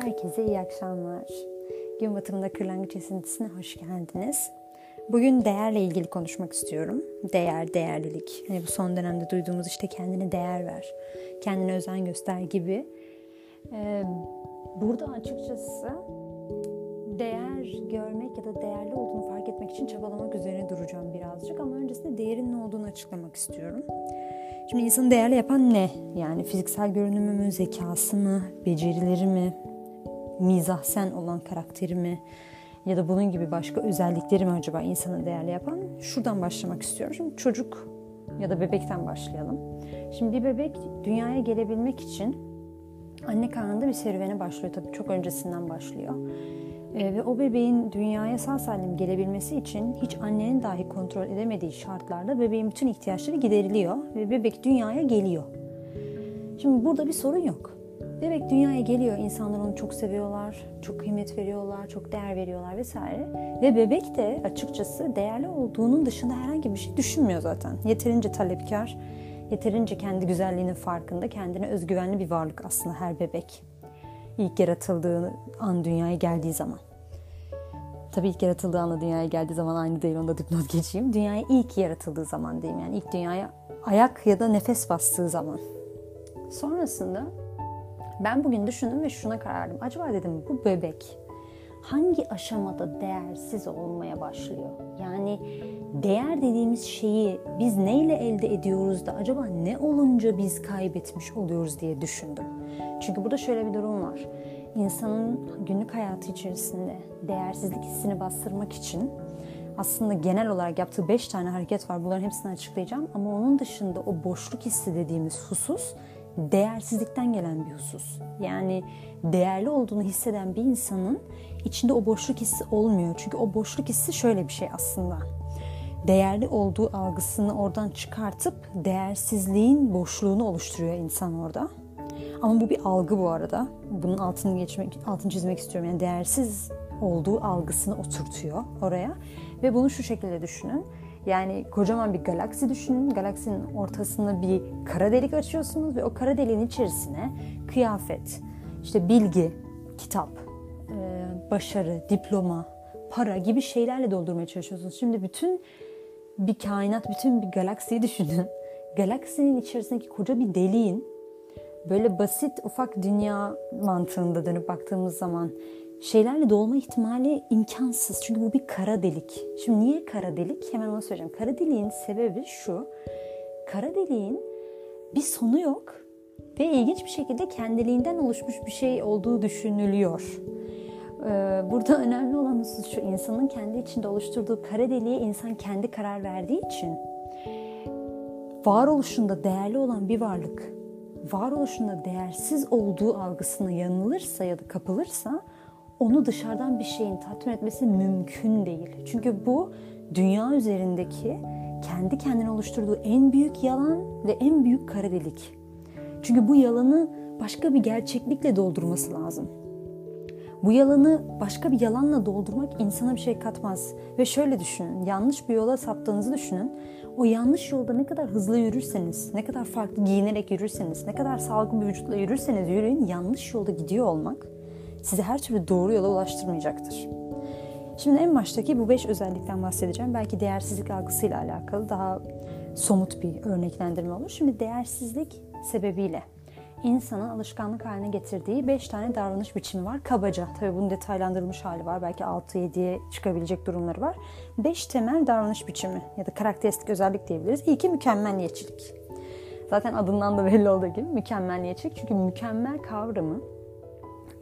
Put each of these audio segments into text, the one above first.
Herkese iyi akşamlar. Gün batımında kırlangıç esintisine hoş geldiniz. Bugün değerle ilgili konuşmak istiyorum. Değer, değerlilik. Hani bu son dönemde duyduğumuz işte kendine değer ver, kendine özen göster gibi. Ee, burada açıkçası değer görmek ya da değerli olduğunu fark etmek için çabalamak üzerine duracağım birazcık. Ama öncesinde değerin ne olduğunu açıklamak istiyorum. Şimdi insanı değerli yapan ne? Yani fiziksel görünümü mü, zekası mı, becerileri mi, mizahsen olan karakteri mi ya da bunun gibi başka özellikleri mi acaba insanı değerli yapan? Şuradan başlamak istiyorum. Şimdi çocuk ya da bebekten başlayalım. Şimdi bir bebek dünyaya gelebilmek için anne karnında bir serüvene başlıyor tabii çok öncesinden başlıyor. Ee, ve o bebeğin dünyaya sağ salim gelebilmesi için hiç annenin dahi kontrol edemediği şartlarda bebeğin bütün ihtiyaçları gideriliyor ve bebek dünyaya geliyor. Şimdi burada bir sorun yok. Bebek dünyaya geliyor, insanlar onu çok seviyorlar, çok kıymet veriyorlar, çok değer veriyorlar vesaire. Ve bebek de açıkçası değerli olduğunun dışında herhangi bir şey düşünmüyor zaten. Yeterince talepkar, yeterince kendi güzelliğinin farkında, kendine özgüvenli bir varlık aslında her bebek. İlk yaratıldığı an dünyaya geldiği zaman. Tabii ilk yaratıldığı anla dünyaya geldiği zaman aynı değil, onu da dipnot geçeyim. Dünyaya ilk yaratıldığı zaman diyeyim yani ilk dünyaya ayak ya da nefes bastığı zaman. Sonrasında ben bugün düşündüm ve şuna karar verdim. Acaba dedim bu bebek hangi aşamada değersiz olmaya başlıyor? Yani değer dediğimiz şeyi biz neyle elde ediyoruz da acaba ne olunca biz kaybetmiş oluyoruz diye düşündüm. Çünkü burada şöyle bir durum var. İnsanın günlük hayatı içerisinde değersizlik hissini bastırmak için aslında genel olarak yaptığı beş tane hareket var. Bunların hepsini açıklayacağım. Ama onun dışında o boşluk hissi dediğimiz husus değersizlikten gelen bir husus. Yani değerli olduğunu hisseden bir insanın içinde o boşluk hissi olmuyor. Çünkü o boşluk hissi şöyle bir şey aslında. Değerli olduğu algısını oradan çıkartıp değersizliğin boşluğunu oluşturuyor insan orada. Ama bu bir algı bu arada. Bunun altını geçmek, altını çizmek istiyorum. Yani değersiz olduğu algısını oturtuyor oraya. Ve bunu şu şekilde düşünün. Yani kocaman bir galaksi düşünün. Galaksinin ortasında bir kara delik açıyorsunuz ve o kara deliğin içerisine kıyafet, işte bilgi, kitap, başarı, diploma, para gibi şeylerle doldurmaya çalışıyorsunuz. Şimdi bütün bir kainat, bütün bir galaksiyi düşünün. Galaksinin içerisindeki koca bir deliğin böyle basit ufak dünya mantığında dönüp baktığımız zaman şeylerle dolma ihtimali imkansız. Çünkü bu bir kara delik. Şimdi niye kara delik? Hemen onu söyleyeceğim. Kara deliğin sebebi şu. Kara deliğin bir sonu yok ve ilginç bir şekilde kendiliğinden oluşmuş bir şey olduğu düşünülüyor. Ee, burada önemli olan husus şu insanın kendi içinde oluşturduğu kara deliğe insan kendi karar verdiği için varoluşunda değerli olan bir varlık varoluşunda değersiz olduğu algısına yanılırsa ya da kapılırsa onu dışarıdan bir şeyin tatmin etmesi mümkün değil. Çünkü bu dünya üzerindeki kendi kendine oluşturduğu en büyük yalan ve en büyük kara delik. Çünkü bu yalanı başka bir gerçeklikle doldurması lazım. Bu yalanı başka bir yalanla doldurmak insana bir şey katmaz. Ve şöyle düşünün, yanlış bir yola saptığınızı düşünün. O yanlış yolda ne kadar hızlı yürürseniz, ne kadar farklı giyinerek yürürseniz, ne kadar sağlıklı bir vücutla yürürseniz yürüyün, yanlış yolda gidiyor olmak sizi her türlü doğru yola ulaştırmayacaktır. Şimdi en baştaki bu beş özellikten bahsedeceğim. Belki değersizlik algısıyla alakalı daha somut bir örneklendirme olur. Şimdi değersizlik sebebiyle insanın alışkanlık haline getirdiği 5 tane davranış biçimi var. Kabaca. Tabii bunun detaylandırılmış hali var. Belki 6-7'ye çıkabilecek durumları var. 5 temel davranış biçimi ya da karakteristik özellik diyebiliriz. İlki mükemmelliyetçilik. Zaten adından da belli olduğu gibi mükemmelliyetçilik. Çünkü mükemmel kavramı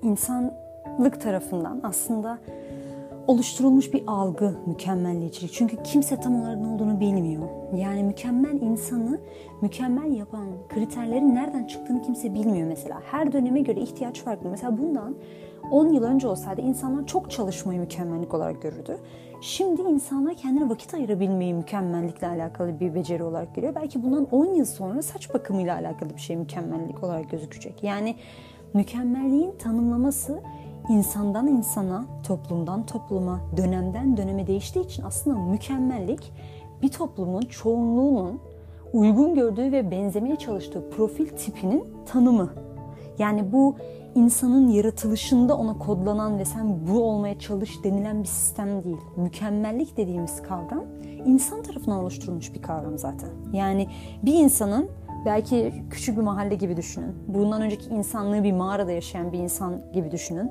insanlık tarafından aslında oluşturulmuş bir algı mükemmelliyetçilik. Çünkü kimse tam olarak ne olduğunu bilmiyor. Yani mükemmel insanı mükemmel yapan kriterlerin nereden çıktığını kimse bilmiyor mesela. Her döneme göre ihtiyaç farklı. Mesela bundan 10 yıl önce olsaydı insanlar çok çalışmayı mükemmellik olarak görürdü. Şimdi insanlar kendine vakit ayırabilmeyi mükemmellikle alakalı bir beceri olarak görüyor. Belki bundan 10 yıl sonra saç bakımıyla alakalı bir şey mükemmellik olarak gözükecek. Yani mükemmelliğin tanımlaması insandan insana, toplumdan topluma, dönemden döneme değiştiği için aslında mükemmellik bir toplumun çoğunluğunun uygun gördüğü ve benzemeye çalıştığı profil tipinin tanımı. Yani bu insanın yaratılışında ona kodlanan ve sen bu olmaya çalış denilen bir sistem değil. Mükemmellik dediğimiz kavram insan tarafından oluşturulmuş bir kavram zaten. Yani bir insanın belki küçük bir mahalle gibi düşünün. Bundan önceki insanlığı bir mağarada yaşayan bir insan gibi düşünün.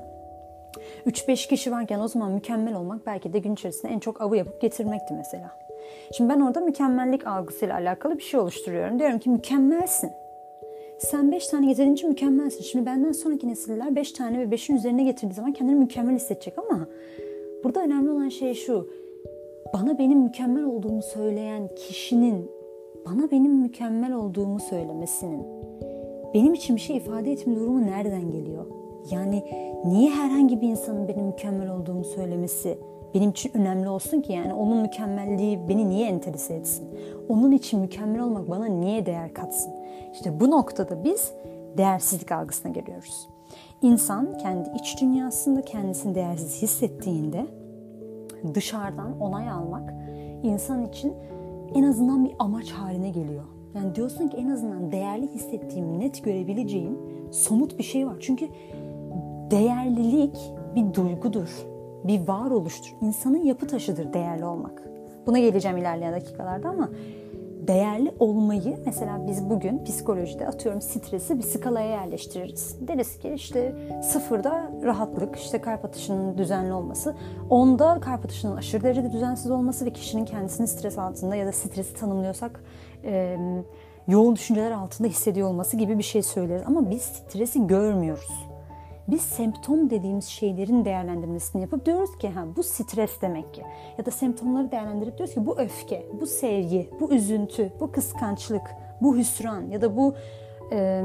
3-5 kişi varken o zaman mükemmel olmak belki de gün içerisinde en çok avı yapıp getirmekti mesela. Şimdi ben orada mükemmellik algısıyla alakalı bir şey oluşturuyorum. Diyorum ki mükemmelsin. Sen 5 tane getirince mükemmelsin. Şimdi benden sonraki nesiller 5 tane ve 5'in üzerine getirdiği zaman kendini mükemmel hissedecek ama burada önemli olan şey şu. Bana benim mükemmel olduğumu söyleyen kişinin bana benim mükemmel olduğumu söylemesinin benim için bir şey ifade etme durumu nereden geliyor? Yani niye herhangi bir insanın benim mükemmel olduğumu söylemesi benim için önemli olsun ki yani onun mükemmelliği beni niye enterese etsin? Onun için mükemmel olmak bana niye değer katsın? İşte bu noktada biz değersizlik algısına geliyoruz. İnsan kendi iç dünyasında kendisini değersiz hissettiğinde dışarıdan onay almak insan için en azından bir amaç haline geliyor. Yani diyorsun ki en azından değerli hissettiğim, net görebileceğim somut bir şey var. Çünkü değerlilik bir duygudur, bir varoluştur. İnsanın yapı taşıdır değerli olmak. Buna geleceğim ilerleyen dakikalarda ama değerli olmayı mesela biz bugün psikolojide atıyorum stresi bir skalaya yerleştiririz. Deriz ki işte sıfırda rahatlık, işte kalp atışının düzenli olması, onda kalp atışının aşırı derecede düzensiz olması ve kişinin kendisini stres altında ya da stresi tanımlıyorsak e, yoğun düşünceler altında hissediyor olması gibi bir şey söyleriz. Ama biz stresi görmüyoruz biz semptom dediğimiz şeylerin değerlendirmesini yapıp diyoruz ki ha bu stres demek ki. Ya da semptomları değerlendirip diyoruz ki bu öfke, bu sevgi, bu üzüntü, bu kıskançlık, bu hüsran ya da bu e,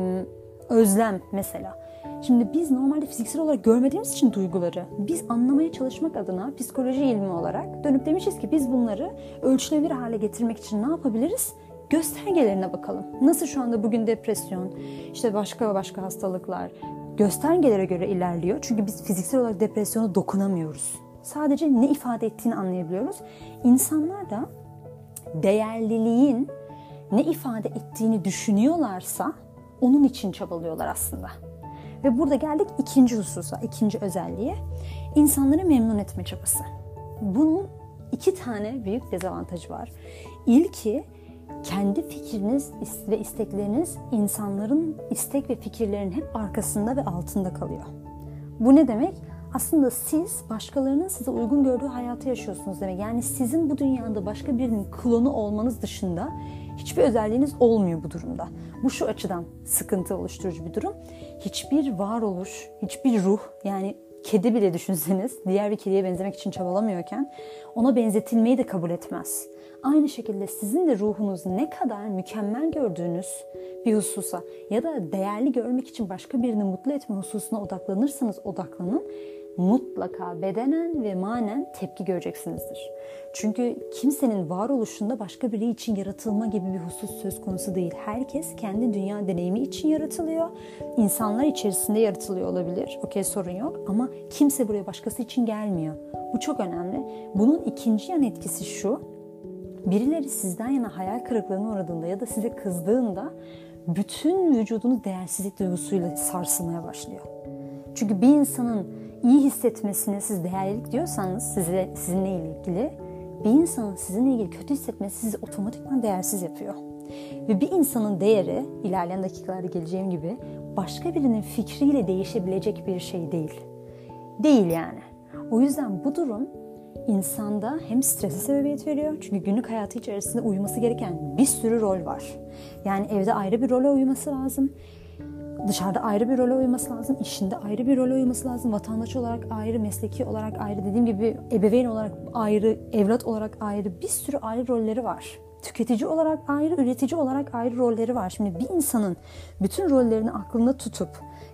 özlem mesela. Şimdi biz normalde fiziksel olarak görmediğimiz için duyguları biz anlamaya çalışmak adına psikoloji ilmi olarak dönüp demişiz ki biz bunları ölçülebilir hale getirmek için ne yapabiliriz? göstergelerine bakalım. Nasıl şu anda bugün depresyon, işte başka başka hastalıklar, göstergelere göre ilerliyor. Çünkü biz fiziksel olarak depresyona dokunamıyoruz. Sadece ne ifade ettiğini anlayabiliyoruz. İnsanlar da değerliliğin ne ifade ettiğini düşünüyorlarsa onun için çabalıyorlar aslında. Ve burada geldik ikinci hususa, ikinci özelliğe. İnsanları memnun etme çabası. Bunun iki tane büyük dezavantajı var. İlki kendi fikriniz ve istekleriniz insanların istek ve fikirlerinin hep arkasında ve altında kalıyor. Bu ne demek? Aslında siz başkalarının size uygun gördüğü hayatı yaşıyorsunuz demek. Yani sizin bu dünyada başka birinin klonu olmanız dışında hiçbir özelliğiniz olmuyor bu durumda. Bu şu açıdan sıkıntı oluşturucu bir durum. Hiçbir varoluş, hiçbir ruh yani kedi bile düşünseniz diğer bir kediye benzemek için çabalamıyorken ona benzetilmeyi de kabul etmez. Aynı şekilde sizin de ruhunuz ne kadar mükemmel gördüğünüz bir hususa ya da değerli görmek için başka birini mutlu etme hususuna odaklanırsanız odaklanın mutlaka bedenen ve manen tepki göreceksinizdir. Çünkü kimsenin varoluşunda başka biri için yaratılma gibi bir husus söz konusu değil. Herkes kendi dünya deneyimi için yaratılıyor. İnsanlar içerisinde yaratılıyor olabilir. Okey sorun yok ama kimse buraya başkası için gelmiyor. Bu çok önemli. Bunun ikinci yan etkisi şu. Birileri sizden yana hayal kırıklığına uğradığında ya da size kızdığında bütün vücudunuz değersizlik duygusuyla sarsılmaya başlıyor. Çünkü bir insanın iyi hissetmesine siz değerlilik diyorsanız size, sizinle ilgili bir insanın sizinle ilgili kötü hissetmesi sizi otomatikman değersiz yapıyor. Ve bir insanın değeri ilerleyen dakikalarda geleceğim gibi başka birinin fikriyle değişebilecek bir şey değil. Değil yani. O yüzden bu durum insanda hem strese sebebiyet veriyor. Çünkü günlük hayatı içerisinde uyuması gereken bir sürü rol var. Yani evde ayrı bir role uyuması lazım. Dışarıda ayrı bir role uyuması lazım. işinde ayrı bir role uyuması lazım. Vatandaş olarak ayrı, mesleki olarak ayrı, dediğim gibi ebeveyn olarak ayrı, evlat olarak ayrı bir sürü ayrı rolleri var. Tüketici olarak ayrı, üretici olarak ayrı rolleri var. Şimdi bir insanın bütün rollerini aklında tutup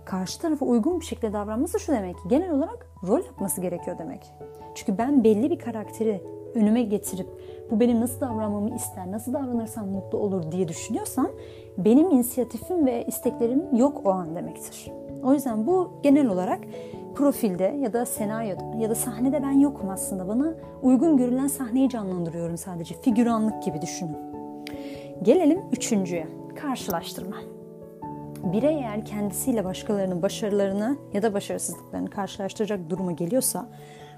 karşı tarafa uygun bir şekilde davranması şu demek. Genel olarak rol yapması gerekiyor demek. Çünkü ben belli bir karakteri önüme getirip bu benim nasıl davranmamı ister, nasıl davranırsam mutlu olur diye düşünüyorsam benim inisiyatifim ve isteklerim yok o an demektir. O yüzden bu genel olarak profilde ya da senaryoda ya da sahnede ben yokum aslında. Bana uygun görülen sahneyi canlandırıyorum sadece. Figüranlık gibi düşünün. Gelelim üçüncüye. Karşılaştırma. Birey eğer kendisiyle başkalarının başarılarını ya da başarısızlıklarını karşılaştıracak duruma geliyorsa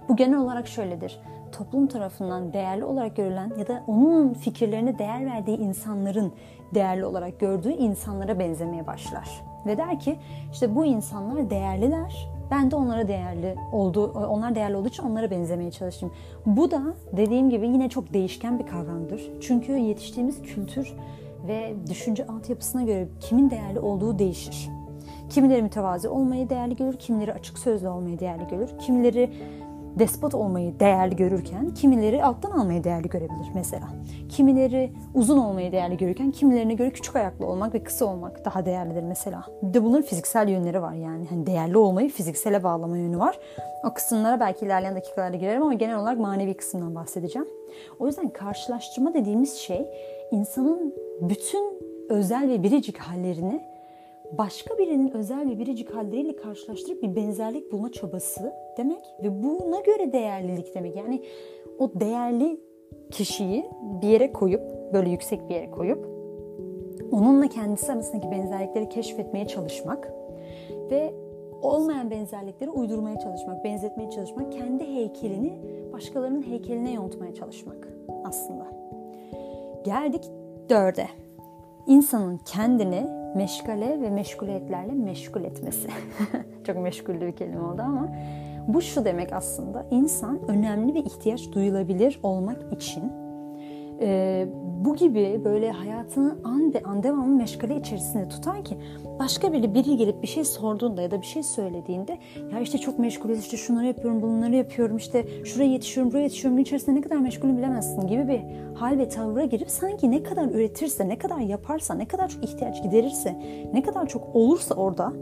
bu genel olarak şöyledir. Toplum tarafından değerli olarak görülen ya da onun fikirlerine değer verdiği insanların değerli olarak gördüğü insanlara benzemeye başlar. Ve der ki işte bu insanlar değerliler. Ben de onlara değerli olduğu, onlar değerli olduğu için onlara benzemeye çalışayım. Bu da dediğim gibi yine çok değişken bir kavramdır. Çünkü yetiştiğimiz kültür ve düşünce altyapısına göre kimin değerli olduğu değişir. Kimileri mütevazi olmayı değerli görür, kimileri açık sözlü olmayı değerli görür, kimileri despot olmayı değerli görürken kimileri alttan almayı değerli görebilir mesela. Kimileri uzun olmayı değerli görürken kimilerine göre küçük ayaklı olmak ve kısa olmak daha değerlidir mesela. Bir de bunların fiziksel yönleri var yani. Hani değerli olmayı fiziksele bağlama yönü var. O kısımlara belki ilerleyen dakikalarda girerim ama genel olarak manevi kısımdan bahsedeceğim. O yüzden karşılaştırma dediğimiz şey insanın bütün özel ve biricik hallerini başka birinin özel ve biricik halleriyle karşılaştırıp bir benzerlik bulma çabası demek ve buna göre değerlilik demek. Yani o değerli kişiyi bir yere koyup böyle yüksek bir yere koyup onunla kendisi arasındaki benzerlikleri keşfetmeye çalışmak ve olmayan benzerlikleri uydurmaya çalışmak, benzetmeye çalışmak, kendi heykelini başkalarının heykeline yontmaya çalışmak aslında. Geldik dörde. İnsanın kendini meşgale ve meşguliyetlerle meşgul etmesi. Çok meşgullü bir kelime oldu ama bu şu demek aslında insan önemli ve ihtiyaç duyulabilir olmak için e, bu gibi böyle hayatını an be an devamlı meşgale içerisinde tutar ki başka biri biri gelip bir şey sorduğunda ya da bir şey söylediğinde ya işte çok meşgulüz işte şunları yapıyorum bunları yapıyorum işte şuraya yetişiyorum buraya yetişiyorum gün içerisinde ne kadar meşgulüm bilemezsin gibi bir hal ve tavra girip sanki ne kadar üretirse ne kadar yaparsa ne kadar çok ihtiyaç giderirse ne kadar çok olursa orada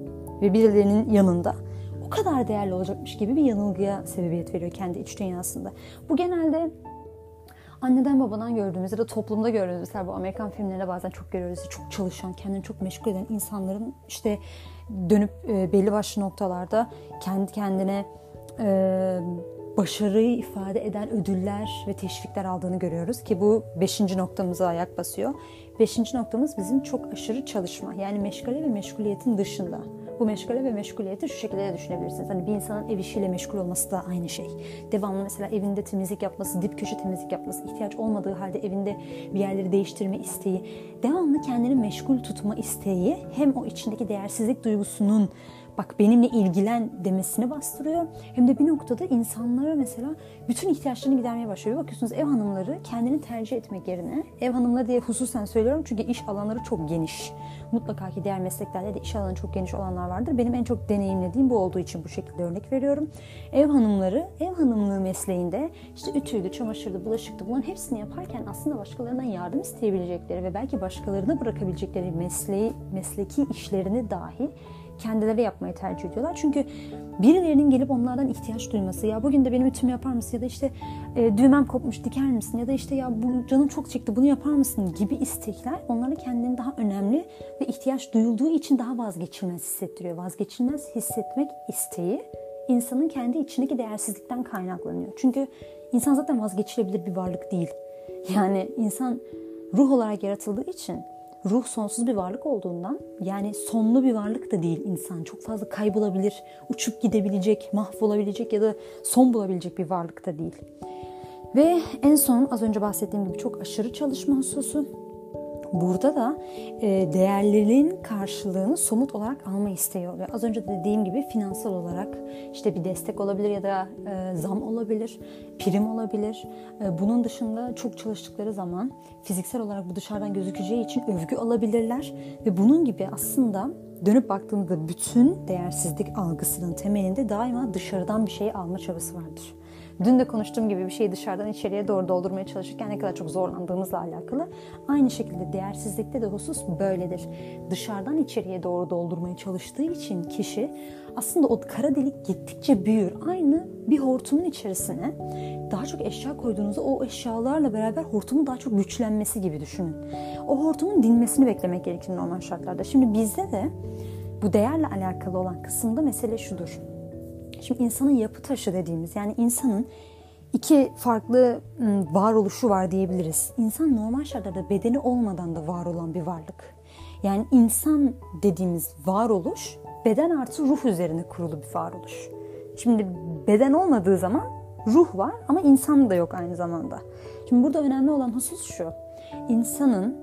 ve birilerinin yanında o kadar değerli olacakmış gibi bir yanılgıya sebebiyet veriyor kendi iç dünyasında. Bu genelde anneden babadan gördüğümüz ya da toplumda gördüğümüz mesela bu Amerikan filmlerinde bazen çok görüyoruz. Çok çalışan, kendini çok meşgul eden insanların işte dönüp e, belli başlı noktalarda kendi kendine e, başarıyı ifade eden ödüller ve teşvikler aldığını görüyoruz ki bu beşinci noktamıza ayak basıyor. Beşinci noktamız bizim çok aşırı çalışma yani meşgale ve meşguliyetin dışında bu meşgale ve meşguliyeti şu şekilde de düşünebilirsiniz. Hani bir insanın ev işiyle meşgul olması da aynı şey. Devamlı mesela evinde temizlik yapması, dip köşe temizlik yapması, ihtiyaç olmadığı halde evinde bir yerleri değiştirme isteği, devamlı kendini meşgul tutma isteği hem o içindeki değersizlik duygusunun bak benimle ilgilen demesini bastırıyor. Hem de bir noktada insanlara mesela bütün ihtiyaçlarını gidermeye başlıyor. Bir bakıyorsunuz ev hanımları kendini tercih etmek yerine ev hanımları diye hususen söylüyorum çünkü iş alanları çok geniş. Mutlaka ki diğer mesleklerde de iş alanı çok geniş olanlar vardır. Benim en çok deneyimlediğim bu olduğu için bu şekilde örnek veriyorum. Ev hanımları ev hanımlığı mesleğinde işte ütüydü, çamaşırdı, bulaşıktı bunların hepsini yaparken aslında başkalarından yardım isteyebilecekleri ve belki başkalarına bırakabilecekleri mesleği, mesleki işlerini dahi kendileri yapmayı tercih ediyorlar. Çünkü birilerinin gelip onlardan ihtiyaç duyması ya bugün de benim ütümü yapar mısın ya da işte e, düğmem kopmuş diker misin ya da işte ya bu canım çok çekti bunu yapar mısın gibi istekler onları kendini daha önemli ve ihtiyaç duyulduğu için daha vazgeçilmez hissettiriyor. Vazgeçilmez hissetmek isteği insanın kendi içindeki değersizlikten kaynaklanıyor. Çünkü insan zaten vazgeçilebilir bir varlık değil. Yani insan ruh olarak yaratıldığı için ruh sonsuz bir varlık olduğundan yani sonlu bir varlık da değil insan. Çok fazla kaybolabilir, uçup gidebilecek, mahvolabilecek ya da son bulabilecek bir varlık da değil. Ve en son az önce bahsettiğim gibi çok aşırı çalışma hususu Burada da e, değerlerin karşılığını somut olarak alma isteği oluyor. Az önce de dediğim gibi finansal olarak işte bir destek olabilir ya da e, zam olabilir, prim olabilir. E, bunun dışında çok çalıştıkları zaman fiziksel olarak bu dışarıdan gözükeceği için övgü alabilirler ve bunun gibi aslında dönüp baktığında bütün değersizlik algısının temelinde daima dışarıdan bir şey alma çabası vardır. Dün de konuştuğum gibi bir şeyi dışarıdan içeriye doğru doldurmaya çalışırken ne kadar çok zorlandığımızla alakalı. Aynı şekilde değersizlikte de husus böyledir. Dışarıdan içeriye doğru doldurmaya çalıştığı için kişi aslında o kara delik gittikçe büyür. Aynı bir hortumun içerisine daha çok eşya koyduğunuzda o eşyalarla beraber hortumun daha çok güçlenmesi gibi düşünün. O hortumun dinmesini beklemek gerekir normal şartlarda. Şimdi bizde de bu değerle alakalı olan kısımda mesele şudur Şimdi insanın yapı taşı dediğimiz yani insanın iki farklı ıı, varoluşu var diyebiliriz. İnsan normal şartlarda bedeni olmadan da var olan bir varlık. Yani insan dediğimiz varoluş beden artı ruh üzerine kurulu bir varoluş. Şimdi beden olmadığı zaman ruh var ama insan da yok aynı zamanda. Şimdi burada önemli olan husus şu. İnsanın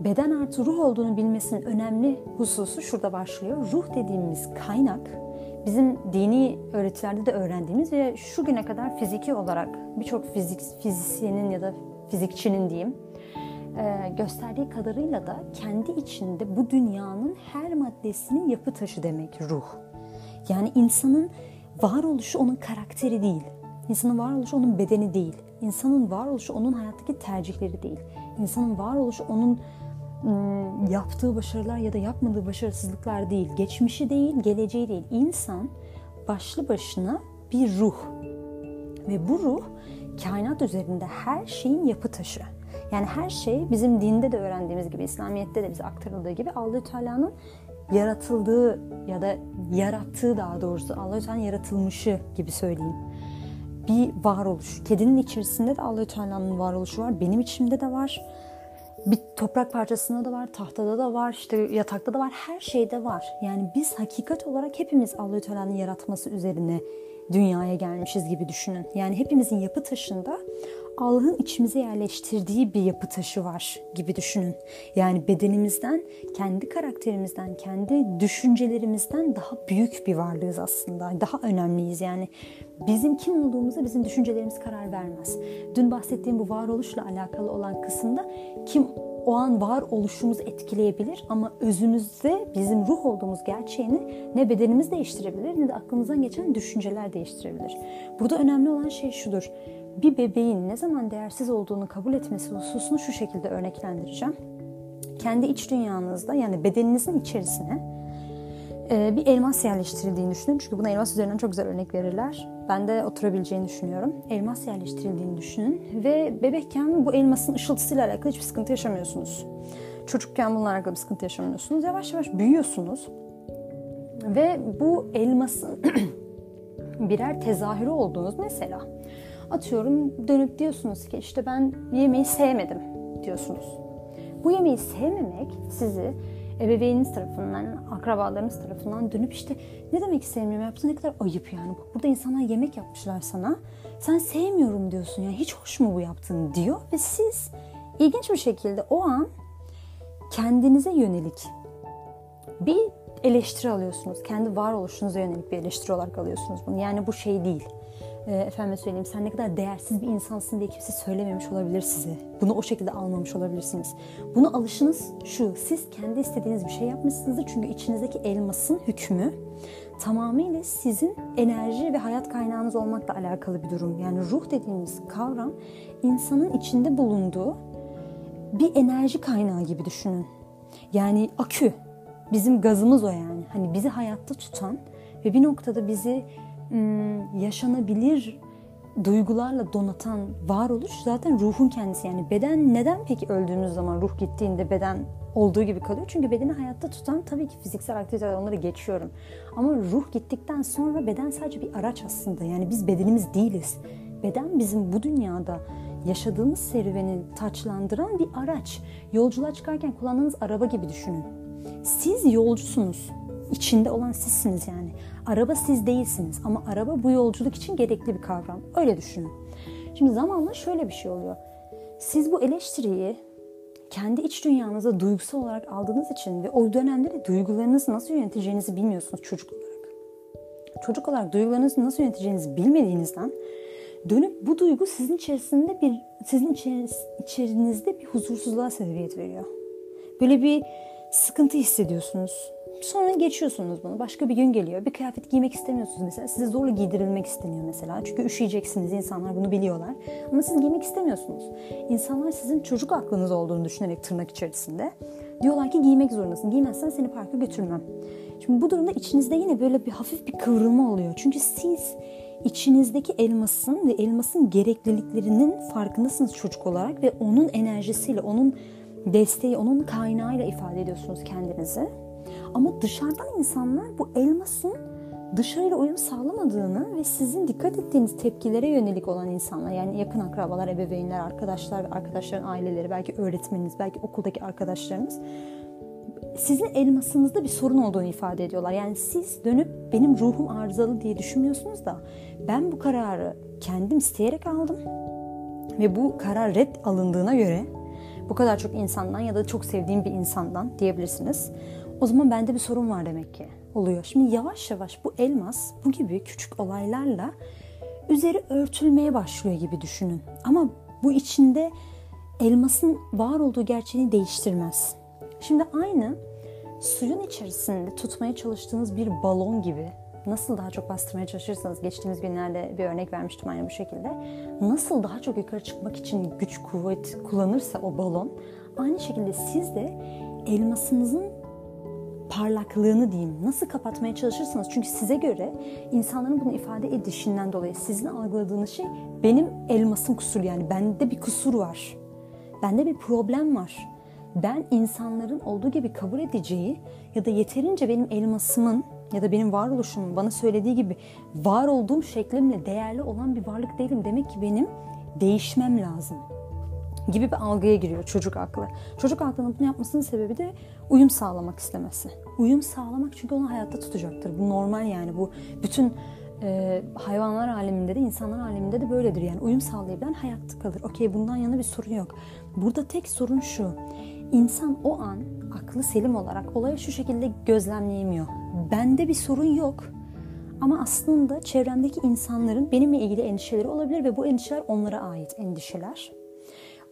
beden artı ruh olduğunu bilmesinin önemli hususu şurada başlıyor. Ruh dediğimiz kaynak bizim dini öğretilerde de öğrendiğimiz ve şu güne kadar fiziki olarak birçok fizik, fizisyenin ya da fizikçinin diyeyim e, gösterdiği kadarıyla da kendi içinde bu dünyanın her maddesinin yapı taşı demek ruh. Yani insanın varoluşu onun karakteri değil. İnsanın varoluşu onun bedeni değil. İnsanın varoluşu onun hayattaki tercihleri değil. İnsanın varoluşu onun yaptığı başarılar ya da yapmadığı başarısızlıklar değil. Geçmişi değil, geleceği değil. İnsan başlı başına bir ruh. Ve bu ruh kainat üzerinde her şeyin yapı taşı. Yani her şey bizim dinde de öğrendiğimiz gibi, İslamiyet'te de bize aktarıldığı gibi Allah Teala'nın yaratıldığı ya da yarattığı daha doğrusu Allah Teala'nın yaratılmışı gibi söyleyeyim. Bir varoluş. Kedinin içerisinde de Allah Teala'nın varoluşu var. Benim içimde de var. Bir toprak parçasında da var, tahtada da var, işte yatakta da var, her şeyde var. Yani biz hakikat olarak hepimiz Allah Teala'nın yaratması üzerine dünyaya gelmişiz gibi düşünün. Yani hepimizin yapı taşında Allah'ın içimize yerleştirdiği bir yapı taşı var gibi düşünün. Yani bedenimizden, kendi karakterimizden, kendi düşüncelerimizden daha büyük bir varlığız aslında. Daha önemliyiz yani. Bizim kim olduğumuza bizim düşüncelerimiz karar vermez. Dün bahsettiğim bu varoluşla alakalı olan kısımda kim o an var oluşumuzu etkileyebilir ama özümüzde bizim ruh olduğumuz gerçeğini ne bedenimiz değiştirebilir ne de aklımızdan geçen düşünceler değiştirebilir. Burada önemli olan şey şudur. Bir bebeğin ne zaman değersiz olduğunu kabul etmesi hususunu şu şekilde örneklendireceğim. Kendi iç dünyanızda yani bedeninizin içerisine bir elmas yerleştirildiğini düşünün. Çünkü buna elmas üzerinden çok güzel örnek verirler. Ben de oturabileceğini düşünüyorum. Elmas yerleştirildiğini düşünün. Ve bebekken bu elmasın ışıltısıyla alakalı hiçbir sıkıntı yaşamıyorsunuz. Çocukken bununla alakalı bir sıkıntı yaşamıyorsunuz. Yavaş yavaş büyüyorsunuz. Ve bu elmasın birer tezahürü olduğunuz mesela. Atıyorum dönüp diyorsunuz ki işte ben yemeği sevmedim diyorsunuz. Bu yemeği sevmemek sizi ebeveyniniz tarafından, akrabalarınız tarafından dönüp işte ne demek sevmiyorum yaptın ne kadar ayıp yani. Bak burada insanlar yemek yapmışlar sana. Sen sevmiyorum diyorsun yani hiç hoş mu bu yaptığın diyor ve siz ilginç bir şekilde o an kendinize yönelik bir eleştiri alıyorsunuz. Kendi varoluşunuza yönelik bir eleştiri olarak alıyorsunuz bunu. Yani bu şey değil e, efendim söyleyeyim sen ne kadar değersiz bir insansın diye kimse söylememiş olabilir size. Bunu o şekilde almamış olabilirsiniz. Bunu alışınız şu, siz kendi istediğiniz bir şey yapmışsınızdır çünkü içinizdeki elmasın hükmü tamamıyla sizin enerji ve hayat kaynağınız olmakla alakalı bir durum. Yani ruh dediğimiz kavram insanın içinde bulunduğu bir enerji kaynağı gibi düşünün. Yani akü. Bizim gazımız o yani. Hani bizi hayatta tutan ve bir noktada bizi yaşanabilir duygularla donatan varoluş zaten ruhun kendisi. Yani beden neden peki öldüğünüz zaman ruh gittiğinde beden olduğu gibi kalıyor? Çünkü bedeni hayatta tutan tabii ki fiziksel aktiviteler onları geçiyorum. Ama ruh gittikten sonra beden sadece bir araç aslında. Yani biz bedenimiz değiliz. Beden bizim bu dünyada yaşadığımız serüveni taçlandıran bir araç. Yolculuğa çıkarken kullandığınız araba gibi düşünün. Siz yolcusunuz. İçinde olan sizsiniz yani. Araba siz değilsiniz ama araba bu yolculuk için gerekli bir kavram. Öyle düşünün. Şimdi zamanla şöyle bir şey oluyor. Siz bu eleştiriyi kendi iç dünyanıza duygusal olarak aldığınız için ve o dönemde de duygularınızı nasıl yöneteceğinizi bilmiyorsunuz çocuk olarak. Çocuk olarak duygularınızı nasıl yöneteceğinizi bilmediğinizden dönüp bu duygu sizin içerisinde bir sizin içerinizde bir huzursuzluğa sebebiyet veriyor. Böyle bir sıkıntı hissediyorsunuz. Sonra geçiyorsunuz bunu. Başka bir gün geliyor. Bir kıyafet giymek istemiyorsunuz mesela. Size zorla giydirilmek isteniyor mesela. Çünkü üşüyeceksiniz. insanlar bunu biliyorlar. Ama siz giymek istemiyorsunuz. İnsanlar sizin çocuk aklınız olduğunu düşünerek tırnak içerisinde diyorlar ki giymek zorundasın. Giymezsen seni parka götürmem. Şimdi bu durumda içinizde yine böyle bir hafif bir kıvrılma oluyor. Çünkü siz içinizdeki elmasın ve elmasın gerekliliklerinin farkındasınız çocuk olarak ve onun enerjisiyle, onun desteği, onun kaynağıyla ifade ediyorsunuz kendinizi. Ama dışarıdan insanlar bu elmasın dışarıyla uyum sağlamadığını ve sizin dikkat ettiğiniz tepkilere yönelik olan insanlar yani yakın akrabalar, ebeveynler, arkadaşlar, arkadaşların aileleri, belki öğretmeniniz, belki okuldaki arkadaşlarınız sizin elmasınızda bir sorun olduğunu ifade ediyorlar. Yani siz dönüp benim ruhum arızalı diye düşünmüyorsunuz da ben bu kararı kendim isteyerek aldım ve bu karar red alındığına göre bu kadar çok insandan ya da çok sevdiğim bir insandan diyebilirsiniz. O zaman bende bir sorun var demek ki oluyor. Şimdi yavaş yavaş bu elmas bu gibi küçük olaylarla üzeri örtülmeye başlıyor gibi düşünün. Ama bu içinde elmasın var olduğu gerçeğini değiştirmez. Şimdi aynı suyun içerisinde tutmaya çalıştığınız bir balon gibi nasıl daha çok bastırmaya çalışırsanız geçtiğimiz günlerde bir örnek vermiştim aynı bu şekilde. Nasıl daha çok yukarı çıkmak için güç kuvvet kullanırsa o balon aynı şekilde siz de elmasınızın parlaklığını diyeyim nasıl kapatmaya çalışırsanız çünkü size göre insanların bunu ifade edişinden dolayı sizin algıladığınız şey benim elmasım kusur yani bende bir kusur var. Bende bir problem var. Ben insanların olduğu gibi kabul edeceği ya da yeterince benim elmasımın ya da benim varoluşumun bana söylediği gibi var olduğum şeklimle değerli olan bir varlık değilim. Demek ki benim değişmem lazım gibi bir algıya giriyor çocuk aklı. Çocuk aklının bunu yapmasının sebebi de uyum sağlamak istemesi. Uyum sağlamak çünkü onu hayatta tutacaktır. Bu normal yani bu bütün e, hayvanlar aleminde de insanlar aleminde de böyledir. Yani uyum sağlayabilen hayatta kalır. Okey bundan yana bir sorun yok. Burada tek sorun şu. İnsan o an aklı selim olarak olayı şu şekilde gözlemleyemiyor. Bende bir sorun yok. Ama aslında çevremdeki insanların benimle ilgili endişeleri olabilir ve bu endişeler onlara ait endişeler.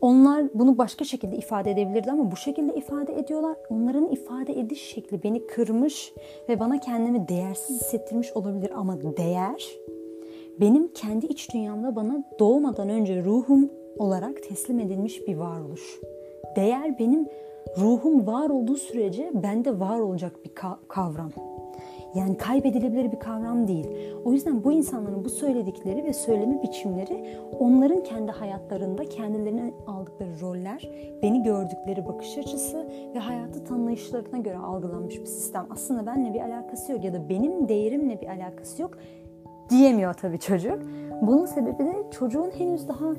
Onlar bunu başka şekilde ifade edebilirdi ama bu şekilde ifade ediyorlar. Onların ifade ediş şekli beni kırmış ve bana kendimi değersiz hissettirmiş olabilir ama değer benim kendi iç dünyamda bana doğmadan önce ruhum olarak teslim edilmiş bir varoluş. Değer benim ruhum var olduğu sürece bende var olacak bir kavram. Yani kaybedilebilir bir kavram değil. O yüzden bu insanların bu söyledikleri ve söyleme biçimleri onların kendi hayatlarında kendilerine aldıkları roller, beni gördükleri bakış açısı ve hayatı tanıyışlarına göre algılanmış bir sistem. Aslında benimle bir alakası yok ya da benim değerimle bir alakası yok diyemiyor tabii çocuk. Bunun sebebi de çocuğun henüz daha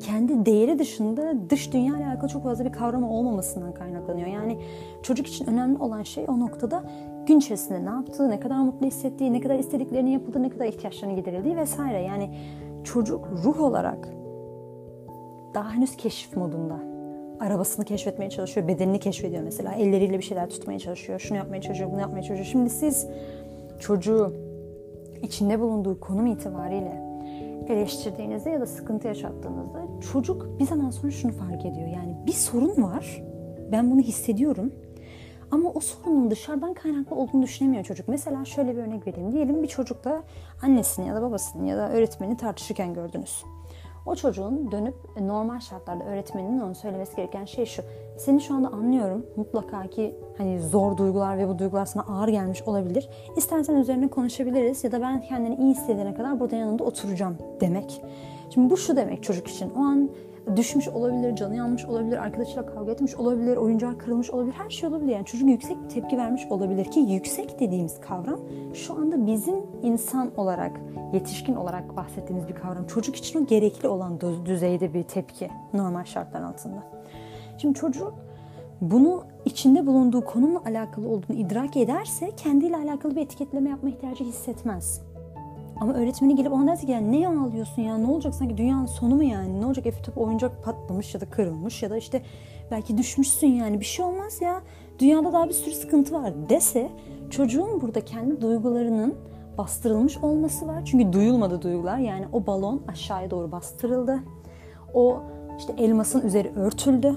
kendi değeri dışında dış dünya ile alakalı çok fazla bir kavramı olmamasından kaynaklanıyor. Yani çocuk için önemli olan şey o noktada gün içerisinde ne yaptığı, ne kadar mutlu hissettiği, ne kadar istediklerini yapıldığı, ne kadar ihtiyaçlarını giderildiği vesaire. Yani çocuk ruh olarak daha henüz keşif modunda. Arabasını keşfetmeye çalışıyor, bedenini keşfediyor mesela. Elleriyle bir şeyler tutmaya çalışıyor, şunu yapmaya çalışıyor, bunu yapmaya çalışıyor. Şimdi siz çocuğu içinde bulunduğu konum itibariyle eleştirdiğinizde ya da sıkıntı yaşattığınızda çocuk bir zaman sonra şunu fark ediyor. Yani bir sorun var. Ben bunu hissediyorum. Ama o sorunun dışarıdan kaynaklı olduğunu düşünemiyor çocuk. Mesela şöyle bir örnek vereyim. Diyelim bir çocukla annesini ya da babasını ya da öğretmenini tartışırken gördünüz. O çocuğun dönüp e, normal şartlarda öğretmeninin onu söylemesi gereken şey şu. Seni şu anda anlıyorum. Mutlaka ki hani zor duygular ve bu duygular sana ağır gelmiş olabilir. İstersen üzerine konuşabiliriz ya da ben kendini iyi hissedene kadar burada yanında oturacağım demek. Şimdi bu şu demek çocuk için. O an düşmüş olabilir, canı yanmış olabilir, arkadaşıyla kavga etmiş olabilir, oyuncağı kırılmış olabilir, her şey olabilir. Yani çocuk yüksek bir tepki vermiş olabilir ki yüksek dediğimiz kavram şu anda bizim insan olarak, yetişkin olarak bahsettiğimiz bir kavram. Çocuk için o gerekli olan düzeyde bir tepki normal şartlar altında. Şimdi çocuk bunu içinde bulunduğu konumla alakalı olduğunu idrak ederse kendiyle alakalı bir etiketleme yapma ihtiyacı hissetmez. Ama öğretmeni gelip ona derse ki yani ne ağlıyorsun ya? Ne olacak? Sanki dünyanın sonu mu yani? Ne olacak? Efe top oyuncak patlamış ya da kırılmış ya da işte belki düşmüşsün yani. Bir şey olmaz ya. Dünyada daha bir sürü sıkıntı var. Dese çocuğun burada kendi duygularının bastırılmış olması var. Çünkü duyulmadı duygular. Yani o balon aşağıya doğru bastırıldı. O işte elmasın üzeri örtüldü.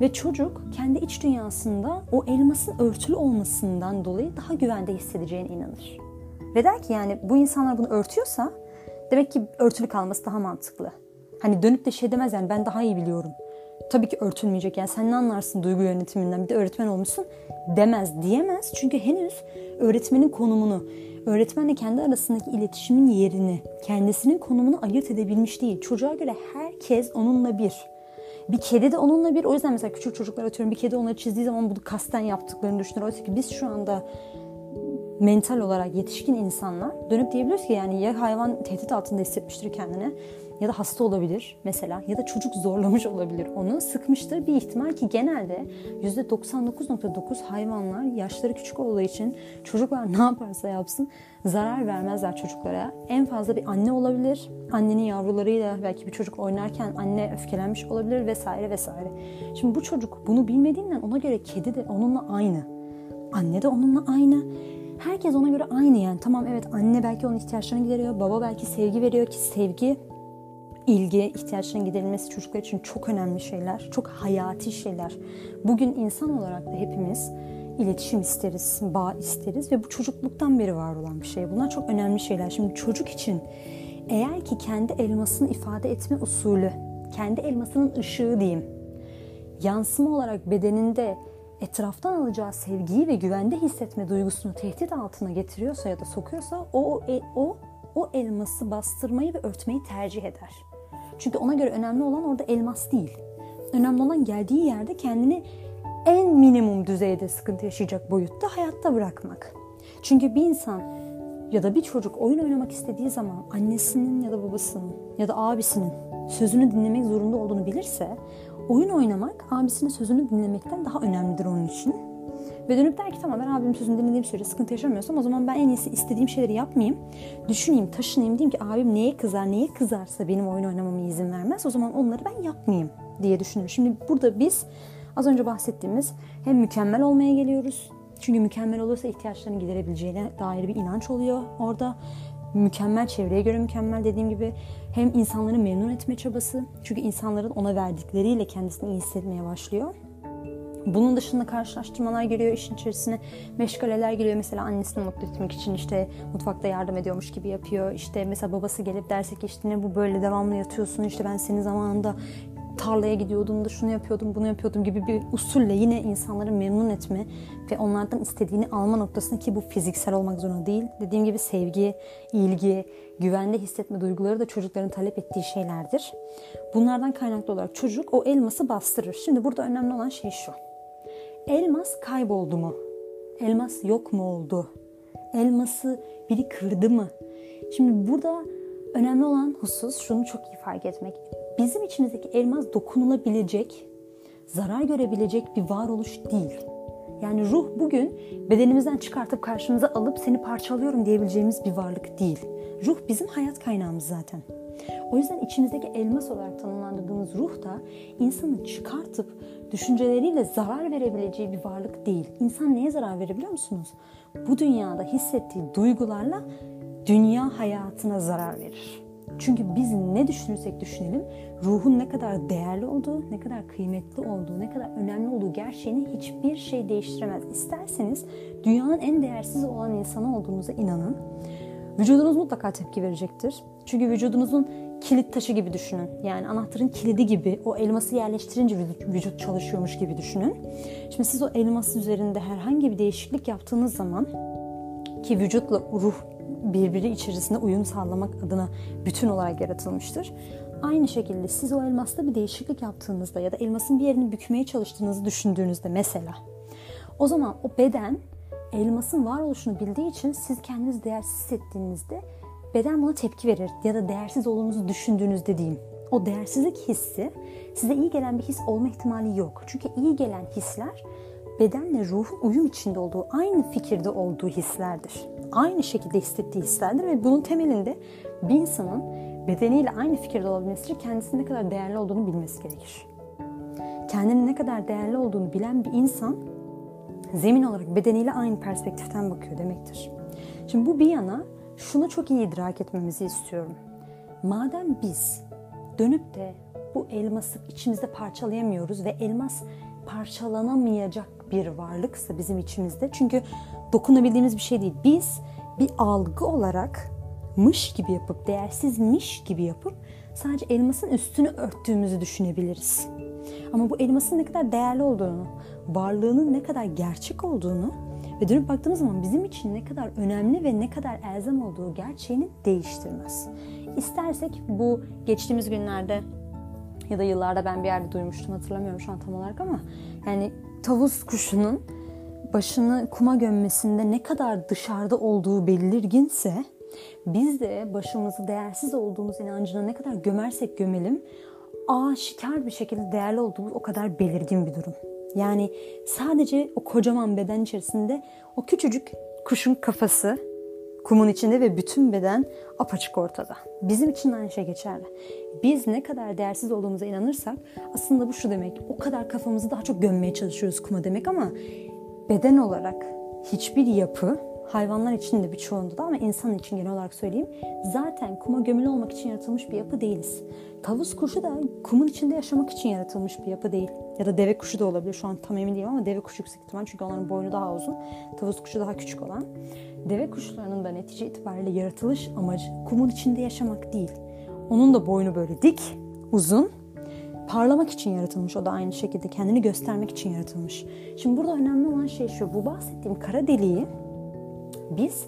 Ve çocuk kendi iç dünyasında o elmasın örtülü olmasından dolayı daha güvende hissedeceğine inanır. Ve der ki yani bu insanlar bunu örtüyorsa demek ki örtülü kalması daha mantıklı. Hani dönüp de şey demez yani ben daha iyi biliyorum. Tabii ki örtülmeyecek yani sen ne anlarsın duygu yönetiminden bir de öğretmen olmuşsun demez diyemez. Çünkü henüz öğretmenin konumunu, öğretmenle kendi arasındaki iletişimin yerini, kendisinin konumunu ayırt edebilmiş değil. Çocuğa göre herkes onunla bir. Bir kedi de onunla bir. O yüzden mesela küçük çocuklar atıyorum bir kedi onları çizdiği zaman bunu kasten yaptıklarını düşünür. Oysa ki biz şu anda mental olarak yetişkin insanlar dönüp diyebiliriz ki yani ya hayvan tehdit altında hissetmiştir kendini ya da hasta olabilir mesela ya da çocuk zorlamış olabilir onu sıkmıştır bir ihtimal ki genelde %99.9 hayvanlar yaşları küçük olduğu için çocuklar ne yaparsa yapsın zarar vermezler çocuklara. En fazla bir anne olabilir. Annenin yavrularıyla belki bir çocuk oynarken anne öfkelenmiş olabilir vesaire vesaire. Şimdi bu çocuk bunu bilmediğinden ona göre kedi de onunla aynı. Anne de onunla aynı. Herkes ona göre aynı yani. Tamam evet anne belki onun ihtiyaçlarını gideriyor. Baba belki sevgi veriyor ki sevgi ilgi, ihtiyaçların giderilmesi çocuklar için çok önemli şeyler. Çok hayati şeyler. Bugün insan olarak da hepimiz iletişim isteriz, bağ isteriz ve bu çocukluktan beri var olan bir şey. Bunlar çok önemli şeyler. Şimdi çocuk için eğer ki kendi elmasını ifade etme usulü, kendi elmasının ışığı diyeyim, yansıma olarak bedeninde etraftan alacağı sevgiyi ve güvende hissetme duygusunu tehdit altına getiriyorsa ya da sokuyorsa o o o, o elması bastırmayı ve örtmeyi tercih eder. Çünkü ona göre önemli olan orada elmas değil. Önemli olan geldiği yerde kendini en minimum düzeyde sıkıntı yaşayacak boyutta hayatta bırakmak. Çünkü bir insan ya da bir çocuk oyun oynamak istediği zaman annesinin ya da babasının ya da abisinin sözünü dinlemek zorunda olduğunu bilirse oyun oynamak abisinin sözünü dinlemekten daha önemlidir onun için. Ve dönüp der ki tamam ben abimin sözünü dinlediğim sürece sıkıntı yaşamıyorsam o zaman ben en iyisi istediğim şeyleri yapmayayım. Düşüneyim, taşınayım diyeyim ki abim neye kızar, neye kızarsa benim oyun oynamama izin vermez. O zaman onları ben yapmayayım diye düşünüyorum. Şimdi burada biz az önce bahsettiğimiz hem mükemmel olmaya geliyoruz. Çünkü mükemmel olursa ihtiyaçlarını giderebileceğine dair bir inanç oluyor orada. Mükemmel çevreye göre mükemmel dediğim gibi hem insanları memnun etme çabası. Çünkü insanların ona verdikleriyle kendisini iyi hissetmeye başlıyor. Bunun dışında karşılaştırmalar giriyor işin içerisine. Meşgaleler giriyor. Mesela annesini mutlu etmek için işte mutfakta yardım ediyormuş gibi yapıyor. İşte mesela babası gelip derse ki işte ne bu böyle devamlı yatıyorsun. İşte ben senin zamanında tarlaya gidiyordum da şunu yapıyordum bunu yapıyordum gibi bir usulle yine insanları memnun etme ve onlardan istediğini alma noktasında ki bu fiziksel olmak zorunda değil. Dediğim gibi sevgi, ilgi, güvende hissetme duyguları da çocukların talep ettiği şeylerdir. Bunlardan kaynaklı olarak çocuk o elması bastırır. Şimdi burada önemli olan şey şu. Elmas kayboldu mu? Elmas yok mu oldu? Elması biri kırdı mı? Şimdi burada önemli olan husus şunu çok iyi fark etmek. Bizim içimizdeki elmas dokunulabilecek, zarar görebilecek bir varoluş değil. Yani ruh bugün bedenimizden çıkartıp karşımıza alıp seni parçalıyorum diyebileceğimiz bir varlık değil. Ruh bizim hayat kaynağımız zaten. O yüzden içimizdeki elmas olarak tanımlandırdığımız ruh da insanı çıkartıp düşünceleriyle zarar verebileceği bir varlık değil. İnsan neye zarar verebiliyor musunuz? Bu dünyada hissettiği duygularla dünya hayatına zarar verir. Çünkü biz ne düşünürsek düşünelim ruhun ne kadar değerli olduğu, ne kadar kıymetli olduğu, ne kadar önemli olduğu gerçeğini hiçbir şey değiştiremez. İsterseniz dünyanın en değersiz olan insanı olduğunuza inanın. Vücudunuz mutlaka tepki verecektir. Çünkü vücudunuzun kilit taşı gibi düşünün. Yani anahtarın kilidi gibi o elması yerleştirince vücut çalışıyormuş gibi düşünün. Şimdi siz o elması üzerinde herhangi bir değişiklik yaptığınız zaman ki vücutla ruh birbiri içerisinde uyum sağlamak adına bütün olarak yaratılmıştır. Aynı şekilde siz o elmasta bir değişiklik yaptığınızda ya da elmasın bir yerini bükmeye çalıştığınızı düşündüğünüzde mesela o zaman o beden elmasın varoluşunu bildiği için siz kendinizi değersiz hissettiğinizde beden buna tepki verir ya da değersiz olduğunuzu düşündüğünüzde diyeyim. O değersizlik hissi size iyi gelen bir his olma ihtimali yok. Çünkü iyi gelen hisler bedenle ruhun uyum içinde olduğu, aynı fikirde olduğu hislerdir. Aynı şekilde hissettiği hislerdir ve bunun temelinde bir insanın bedeniyle aynı fikirde olabilmesi için kendisinin ne kadar değerli olduğunu bilmesi gerekir. Kendinin ne kadar değerli olduğunu bilen bir insan zemin olarak bedeniyle aynı perspektiften bakıyor demektir. Şimdi bu bir yana şunu çok iyi idrak etmemizi istiyorum. Madem biz dönüp de bu elması içimizde parçalayamıyoruz ve elmas parçalanamayacak bir varlıksa bizim içimizde. Çünkü dokunabildiğimiz bir şey değil. Biz bir algı olarak mış gibi yapıp, değersizmiş gibi yapıp sadece elmasın üstünü örttüğümüzü düşünebiliriz. Ama bu elmasın ne kadar değerli olduğunu, varlığının ne kadar gerçek olduğunu ve dönüp baktığımız zaman bizim için ne kadar önemli ve ne kadar elzem olduğu gerçeğini değiştirmez. İstersek bu geçtiğimiz günlerde ya da yıllarda ben bir yerde duymuştum hatırlamıyorum şu an tam olarak ama yani tavus kuşunun başını kuma gömmesinde ne kadar dışarıda olduğu belirginse biz de başımızı değersiz olduğumuz inancına ne kadar gömersek gömelim aşikar bir şekilde değerli olduğumuz o kadar belirgin bir durum. Yani sadece o kocaman beden içerisinde o küçücük kuşun kafası kumun içinde ve bütün beden apaçık ortada. Bizim için aynı şey geçerli. Biz ne kadar değersiz olduğumuza inanırsak aslında bu şu demek. O kadar kafamızı daha çok gömmeye çalışıyoruz kuma demek ama beden olarak hiçbir yapı hayvanlar için de birçoğunda da ama insan için genel olarak söyleyeyim. Zaten kuma gömülü olmak için yaratılmış bir yapı değiliz. Tavus kuşu da kumun içinde yaşamak için yaratılmış bir yapı değil. Ya da deve kuşu da olabilir. Şu an tam emin değilim ama deve kuşu yüksek ihtimal çünkü onların boynu daha uzun. Tavus kuşu daha küçük olan. Deve kuşlarının da netice itibariyle yaratılış amacı kumun içinde yaşamak değil. Onun da boynu böyle dik, uzun parlamak için yaratılmış. O da aynı şekilde kendini göstermek için yaratılmış. Şimdi burada önemli olan şey şu. Bu bahsettiğim kara deliği biz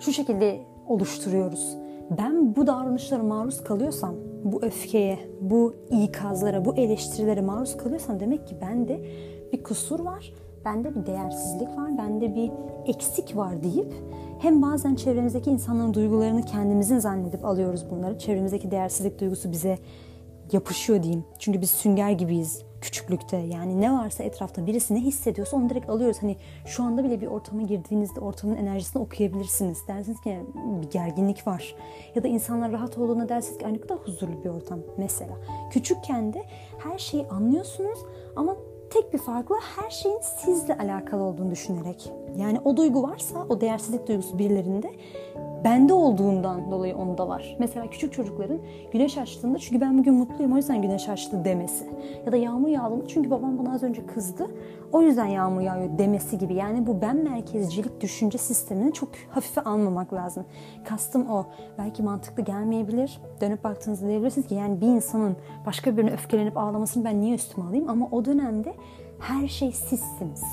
şu şekilde oluşturuyoruz. Ben bu davranışlara maruz kalıyorsam, bu öfkeye, bu ikazlara, bu eleştirilere maruz kalıyorsam demek ki bende bir kusur var, bende bir değersizlik var, bende bir eksik var deyip hem bazen çevremizdeki insanların duygularını kendimizin zannedip alıyoruz bunları. Çevremizdeki değersizlik duygusu bize yapışıyor diyeyim. Çünkü biz sünger gibiyiz küçüklükte. Yani ne varsa etrafta birisi ne hissediyorsa onu direkt alıyoruz. Hani şu anda bile bir ortama girdiğinizde ortamın enerjisini okuyabilirsiniz. Dersiniz ki bir gerginlik var. Ya da insanlar rahat olduğuna dersiniz ki aynı kadar huzurlu bir ortam mesela. Küçükken de her şeyi anlıyorsunuz ama tek bir farkla her şeyin sizle alakalı olduğunu düşünerek. Yani o duygu varsa, o değersizlik duygusu birilerinde bende olduğundan dolayı onda var. Mesela küçük çocukların güneş açtığında çünkü ben bugün mutluyum o yüzden güneş açtı demesi. Ya da yağmur yağdığında çünkü babam bana az önce kızdı o yüzden yağmur yağıyor demesi gibi. Yani bu ben merkezcilik düşünce sistemini çok hafife almamak lazım. Kastım o. Belki mantıklı gelmeyebilir. Dönüp baktığınızda diyebilirsiniz ki yani bir insanın başka birine öfkelenip ağlamasını ben niye üstüme alayım? Ama o dönemde her şey sizsiniz.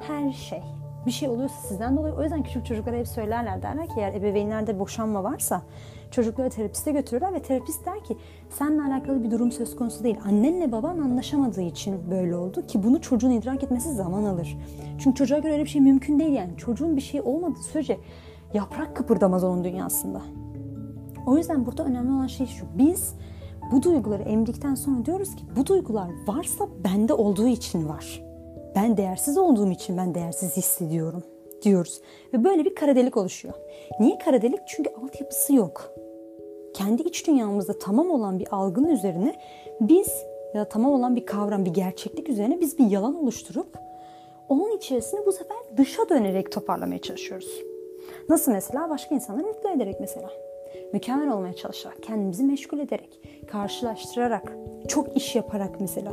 Her şey bir şey oluyorsa sizden dolayı. O yüzden küçük çocuklara hep söylerler. Derler ki eğer ebeveynlerde boşanma varsa çocukları terapiste götürürler ve terapist der ki seninle alakalı bir durum söz konusu değil. Annenle baban anlaşamadığı için böyle oldu ki bunu çocuğun idrak etmesi zaman alır. Çünkü çocuğa göre öyle bir şey mümkün değil yani. Çocuğun bir şey olmadığı sürece yaprak kıpırdamaz onun dünyasında. O yüzden burada önemli olan şey şu. Biz bu duyguları emdikten sonra diyoruz ki bu duygular varsa bende olduğu için var ben değersiz olduğum için ben değersiz hissediyorum diyoruz. Ve böyle bir kara delik oluşuyor. Niye kara delik? Çünkü altyapısı yok. Kendi iç dünyamızda tamam olan bir algının üzerine biz ya da tamam olan bir kavram, bir gerçeklik üzerine biz bir yalan oluşturup onun içerisinde bu sefer dışa dönerek toparlamaya çalışıyoruz. Nasıl mesela? Başka insanları mutlu ederek mesela mükemmel olmaya çalışarak, kendimizi meşgul ederek, karşılaştırarak, çok iş yaparak mesela,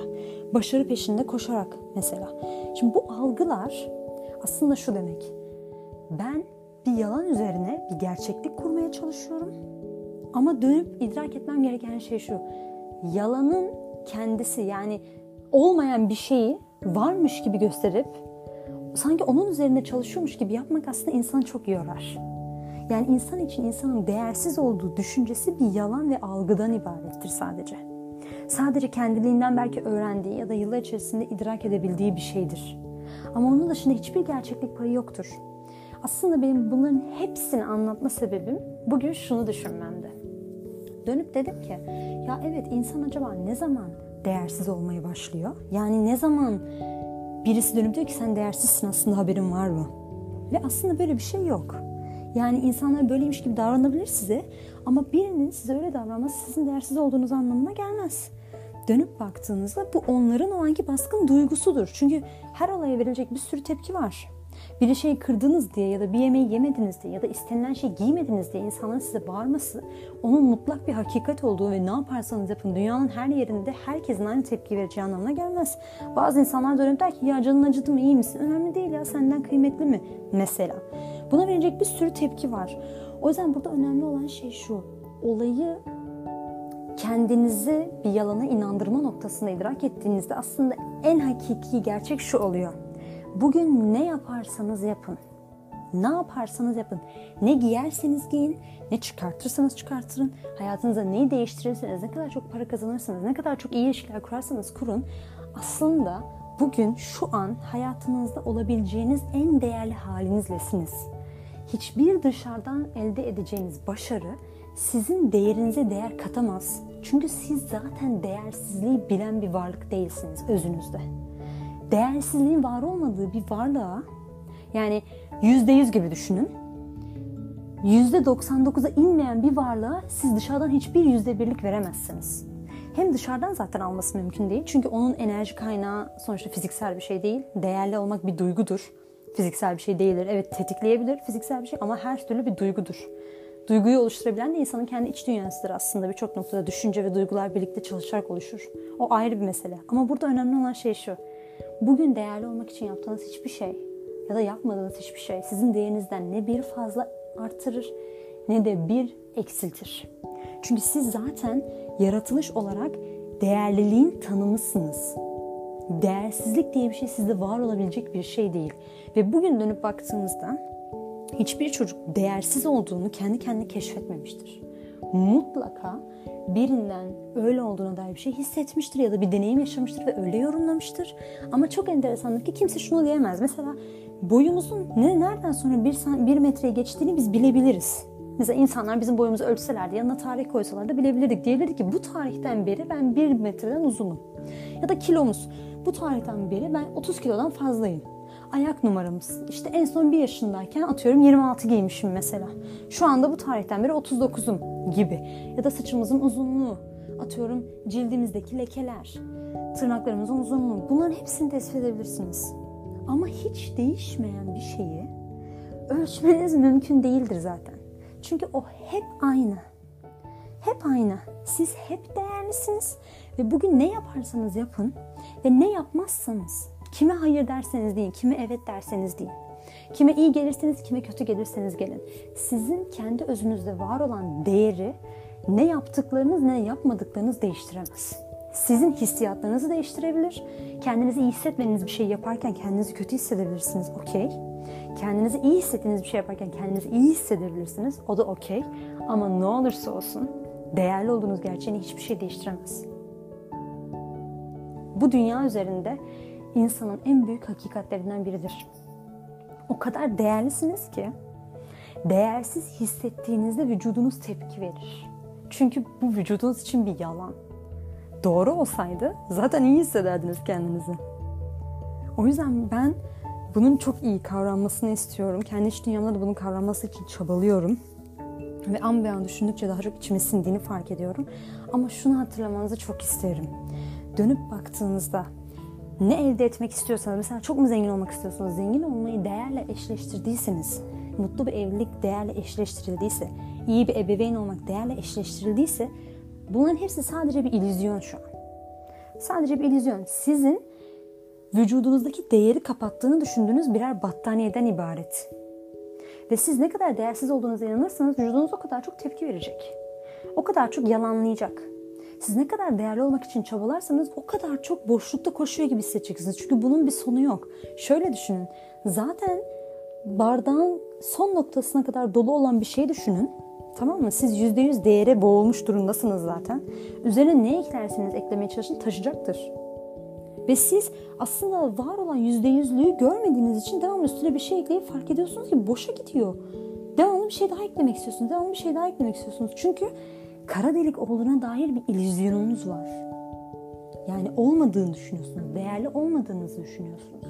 başarı peşinde koşarak mesela. Şimdi bu algılar aslında şu demek. Ben bir yalan üzerine bir gerçeklik kurmaya çalışıyorum. Ama dönüp idrak etmem gereken şey şu. Yalanın kendisi yani olmayan bir şeyi varmış gibi gösterip sanki onun üzerinde çalışıyormuş gibi yapmak aslında insanı çok yorar. Yani insan için insanın değersiz olduğu düşüncesi bir yalan ve algıdan ibarettir sadece. Sadece kendiliğinden belki öğrendiği ya da yıllar içerisinde idrak edebildiği bir şeydir. Ama onun dışında hiçbir gerçeklik payı yoktur. Aslında benim bunların hepsini anlatma sebebim bugün şunu düşünmemde. Dönüp dedim ki ya evet insan acaba ne zaman değersiz olmaya başlıyor? Yani ne zaman birisi dönüp diyor ki sen değersizsin aslında haberin var mı? Ve aslında böyle bir şey yok. Yani insanlar böyleymiş gibi davranabilir size ama birinin size öyle davranması sizin değersiz olduğunuz anlamına gelmez. Dönüp baktığınızda bu onların o anki baskın duygusudur. Çünkü her olaya verilecek bir sürü tepki var bir şeyi kırdınız diye ya da bir yemeği yemediniz diye ya da istenilen şey giymediniz diye insanların size bağırması onun mutlak bir hakikat olduğu ve ne yaparsanız yapın dünyanın her yerinde herkesin aynı tepki vereceği anlamına gelmez. Bazı insanlar dönüp der ki ya canın acıdı mı iyi misin? Önemli değil ya senden kıymetli mi? Mesela. Buna verecek bir sürü tepki var. O yüzden burada önemli olan şey şu. Olayı kendinizi bir yalana inandırma noktasında idrak ettiğinizde aslında en hakiki gerçek şu oluyor Bugün ne yaparsanız yapın. Ne yaparsanız yapın. Ne giyerseniz giyin, ne çıkartırsanız çıkartırın. Hayatınızda neyi değiştirirseniz, ne kadar çok para kazanırsanız, ne kadar çok iyi ilişkiler kurarsanız kurun. Aslında bugün şu an hayatınızda olabileceğiniz en değerli halinizlesiniz. Hiçbir dışarıdan elde edeceğiniz başarı sizin değerinize değer katamaz. Çünkü siz zaten değersizliği bilen bir varlık değilsiniz özünüzde. Değersizliğin var olmadığı bir varlığa yani yüzde yüz gibi düşünün. Yüzde 99'a inmeyen bir varlığa siz dışarıdan hiçbir yüzde birlik veremezsiniz. Hem dışarıdan zaten alması mümkün değil. Çünkü onun enerji kaynağı sonuçta fiziksel bir şey değil. Değerli olmak bir duygudur. Fiziksel bir şey değildir. Evet tetikleyebilir fiziksel bir şey ama her türlü bir duygudur. Duyguyu oluşturabilen de insanın kendi iç dünyasıdır aslında. Birçok noktada düşünce ve duygular birlikte çalışarak oluşur. O ayrı bir mesele. Ama burada önemli olan şey şu. Bugün değerli olmak için yaptığınız hiçbir şey ya da yapmadığınız hiçbir şey sizin değerinizden ne bir fazla artırır ne de bir eksiltir. Çünkü siz zaten yaratılış olarak değerliliğin tanımısınız. Değersizlik diye bir şey sizde var olabilecek bir şey değil. Ve bugün dönüp baktığımızda hiçbir çocuk değersiz olduğunu kendi kendine keşfetmemiştir. Mutlaka birinden öyle olduğuna dair bir şey hissetmiştir ya da bir deneyim yaşamıştır ve öyle yorumlamıştır. Ama çok enteresandır ki kimse şunu diyemez. Mesela boyumuzun ne nereden sonra bir, bir metreye geçtiğini biz bilebiliriz. Mesela insanlar bizim boyumuzu ölçselerdi, yanına tarih koysalar da bilebilirdik. Diyebilirdik ki bu tarihten beri ben bir metreden uzunum. Ya da kilomuz. Bu tarihten beri ben 30 kilodan fazlayım. Ayak numaramız. İşte en son bir yaşındayken atıyorum 26 giymişim mesela. Şu anda bu tarihten beri 39'um gibi. Ya da saçımızın uzunluğu. Atıyorum cildimizdeki lekeler. Tırnaklarımızın uzunluğu. Bunların hepsini tespit edebilirsiniz. Ama hiç değişmeyen bir şeyi ölçmeniz mümkün değildir zaten. Çünkü o hep aynı. Hep aynı. Siz hep değerlisiniz ve bugün ne yaparsanız yapın ve ne yapmazsanız kime hayır derseniz deyin, kime evet derseniz deyin. Kime iyi gelirseniz, kime kötü gelirseniz gelin. Sizin kendi özünüzde var olan değeri ne yaptıklarınız ne yapmadıklarınız değiştiremez. Sizin hissiyatlarınızı değiştirebilir. Kendinizi iyi hissetmeniz bir şey yaparken kendinizi kötü hissedebilirsiniz. Okey. Kendinizi iyi hissettiğiniz bir şey yaparken kendinizi iyi hissedebilirsiniz. O da okey. Ama ne olursa olsun değerli olduğunuz gerçeğini hiçbir şey değiştiremez. Bu dünya üzerinde insanın en büyük hakikatlerinden biridir. O kadar değerlisiniz ki değersiz hissettiğinizde vücudunuz tepki verir. Çünkü bu vücudunuz için bir yalan. Doğru olsaydı zaten iyi hissederdiniz kendinizi. O yüzden ben bunun çok iyi kavranmasını istiyorum. Kendi iç dünyamda da bunun kavranması için çabalıyorum. Ve an be an düşündükçe daha çok içime sindiğini fark ediyorum. Ama şunu hatırlamanızı çok isterim. Dönüp baktığınızda ne elde etmek istiyorsanız, mesela çok mu zengin olmak istiyorsanız, zengin olmayı değerle eşleştirdiyseniz, mutlu bir evlilik değerle eşleştirildiyse, iyi bir ebeveyn olmak değerle eşleştirildiyse bunların hepsi sadece bir illüzyon şu an. Sadece bir illüzyon. Sizin vücudunuzdaki değeri kapattığını düşündüğünüz birer battaniyeden ibaret. Ve siz ne kadar değersiz olduğunuza inanırsanız vücudunuz o kadar çok tepki verecek. O kadar çok yalanlayacak. Siz ne kadar değerli olmak için çabalarsanız o kadar çok boşlukta koşuyor gibi hissedeceksiniz. Çünkü bunun bir sonu yok. Şöyle düşünün. Zaten bardağın son noktasına kadar dolu olan bir şey düşünün. Tamam mı? Siz %100 değere boğulmuş durumdasınız zaten. Üzerine ne eklerseniz eklemeye çalışın taşıyacaktır. Ve siz aslında var olan %100'lüğü görmediğiniz için devamlı üstüne bir şey ekleyip fark ediyorsunuz ki boşa gidiyor. Devamlı bir şey daha eklemek istiyorsunuz. Devamlı bir şey daha eklemek istiyorsunuz. Çünkü kara delik olduğuna dair bir illüzyonunuz var. Yani olmadığını düşünüyorsunuz. Değerli olmadığınızı düşünüyorsunuz.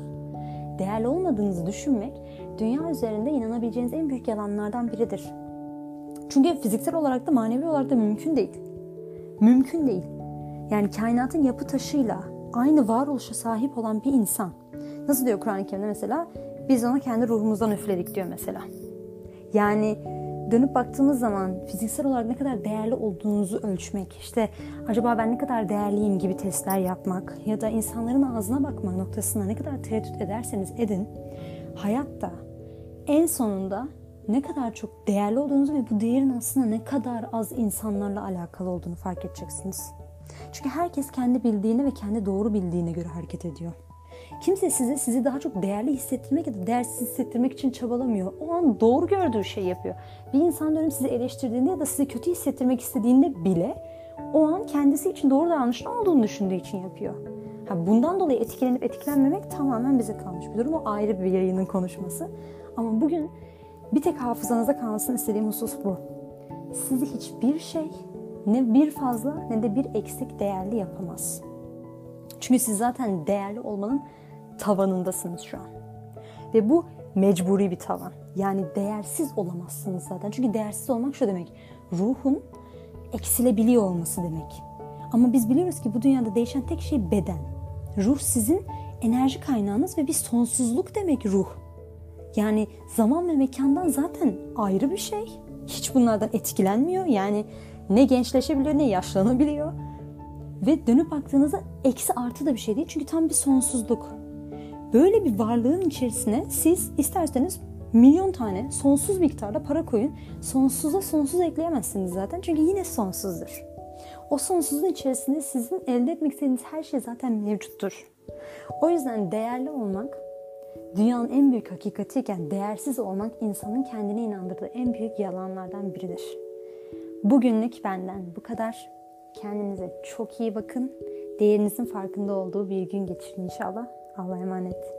Değerli olmadığınızı düşünmek dünya üzerinde inanabileceğiniz en büyük yalanlardan biridir. Çünkü fiziksel olarak da manevi olarak da mümkün değil. Mümkün değil. Yani kainatın yapı taşıyla aynı varoluşa sahip olan bir insan. Nasıl diyor Kur'an-ı Kerim'de mesela? Biz ona kendi ruhumuzdan üfledik diyor mesela. Yani dönüp baktığımız zaman fiziksel olarak ne kadar değerli olduğunuzu ölçmek, işte acaba ben ne kadar değerliyim gibi testler yapmak ya da insanların ağzına bakmak noktasında ne kadar tereddüt ederseniz edin, hayatta en sonunda ne kadar çok değerli olduğunuzu ve bu değerin aslında ne kadar az insanlarla alakalı olduğunu fark edeceksiniz. Çünkü herkes kendi bildiğine ve kendi doğru bildiğine göre hareket ediyor. Kimse size sizi daha çok değerli hissettirmek ya da değersiz hissettirmek için çabalamıyor. O an doğru gördüğü şeyi yapıyor. Bir insan dönüp sizi eleştirdiğinde ya da sizi kötü hissettirmek istediğinde bile o an kendisi için doğru davranışın olduğunu düşündüğü için yapıyor. Ha, bundan dolayı etkilenip etkilenmemek tamamen bize kalmış bir durum. O ayrı bir yayının konuşması. Ama bugün bir tek hafızanıza kalsın istediğim husus bu. Sizi hiçbir şey ne bir fazla ne de bir eksik değerli yapamaz. Çünkü siz zaten değerli olmanın tavanındasınız şu an. Ve bu mecburi bir tavan. Yani değersiz olamazsınız zaten. Çünkü değersiz olmak şu demek. Ruhun eksilebiliyor olması demek. Ama biz biliyoruz ki bu dünyada değişen tek şey beden. Ruh sizin enerji kaynağınız ve bir sonsuzluk demek ruh. Yani zaman ve mekandan zaten ayrı bir şey. Hiç bunlardan etkilenmiyor. Yani ne gençleşebiliyor ne yaşlanabiliyor. Ve dönüp baktığınızda eksi artı da bir şey değil. Çünkü tam bir sonsuzluk. Böyle bir varlığın içerisine siz isterseniz milyon tane sonsuz miktarda para koyun. Sonsuza sonsuz ekleyemezsiniz zaten. Çünkü yine sonsuzdur. O sonsuzun içerisinde sizin elde etmek istediğiniz her şey zaten mevcuttur. O yüzden değerli olmak dünyanın en büyük hakikatiyken değersiz olmak insanın kendine inandırdığı en büyük yalanlardan biridir. Bugünlük benden bu kadar. Kendinize çok iyi bakın. Değerinizin farkında olduğu bir gün geçirin inşallah. Allah'a emanet.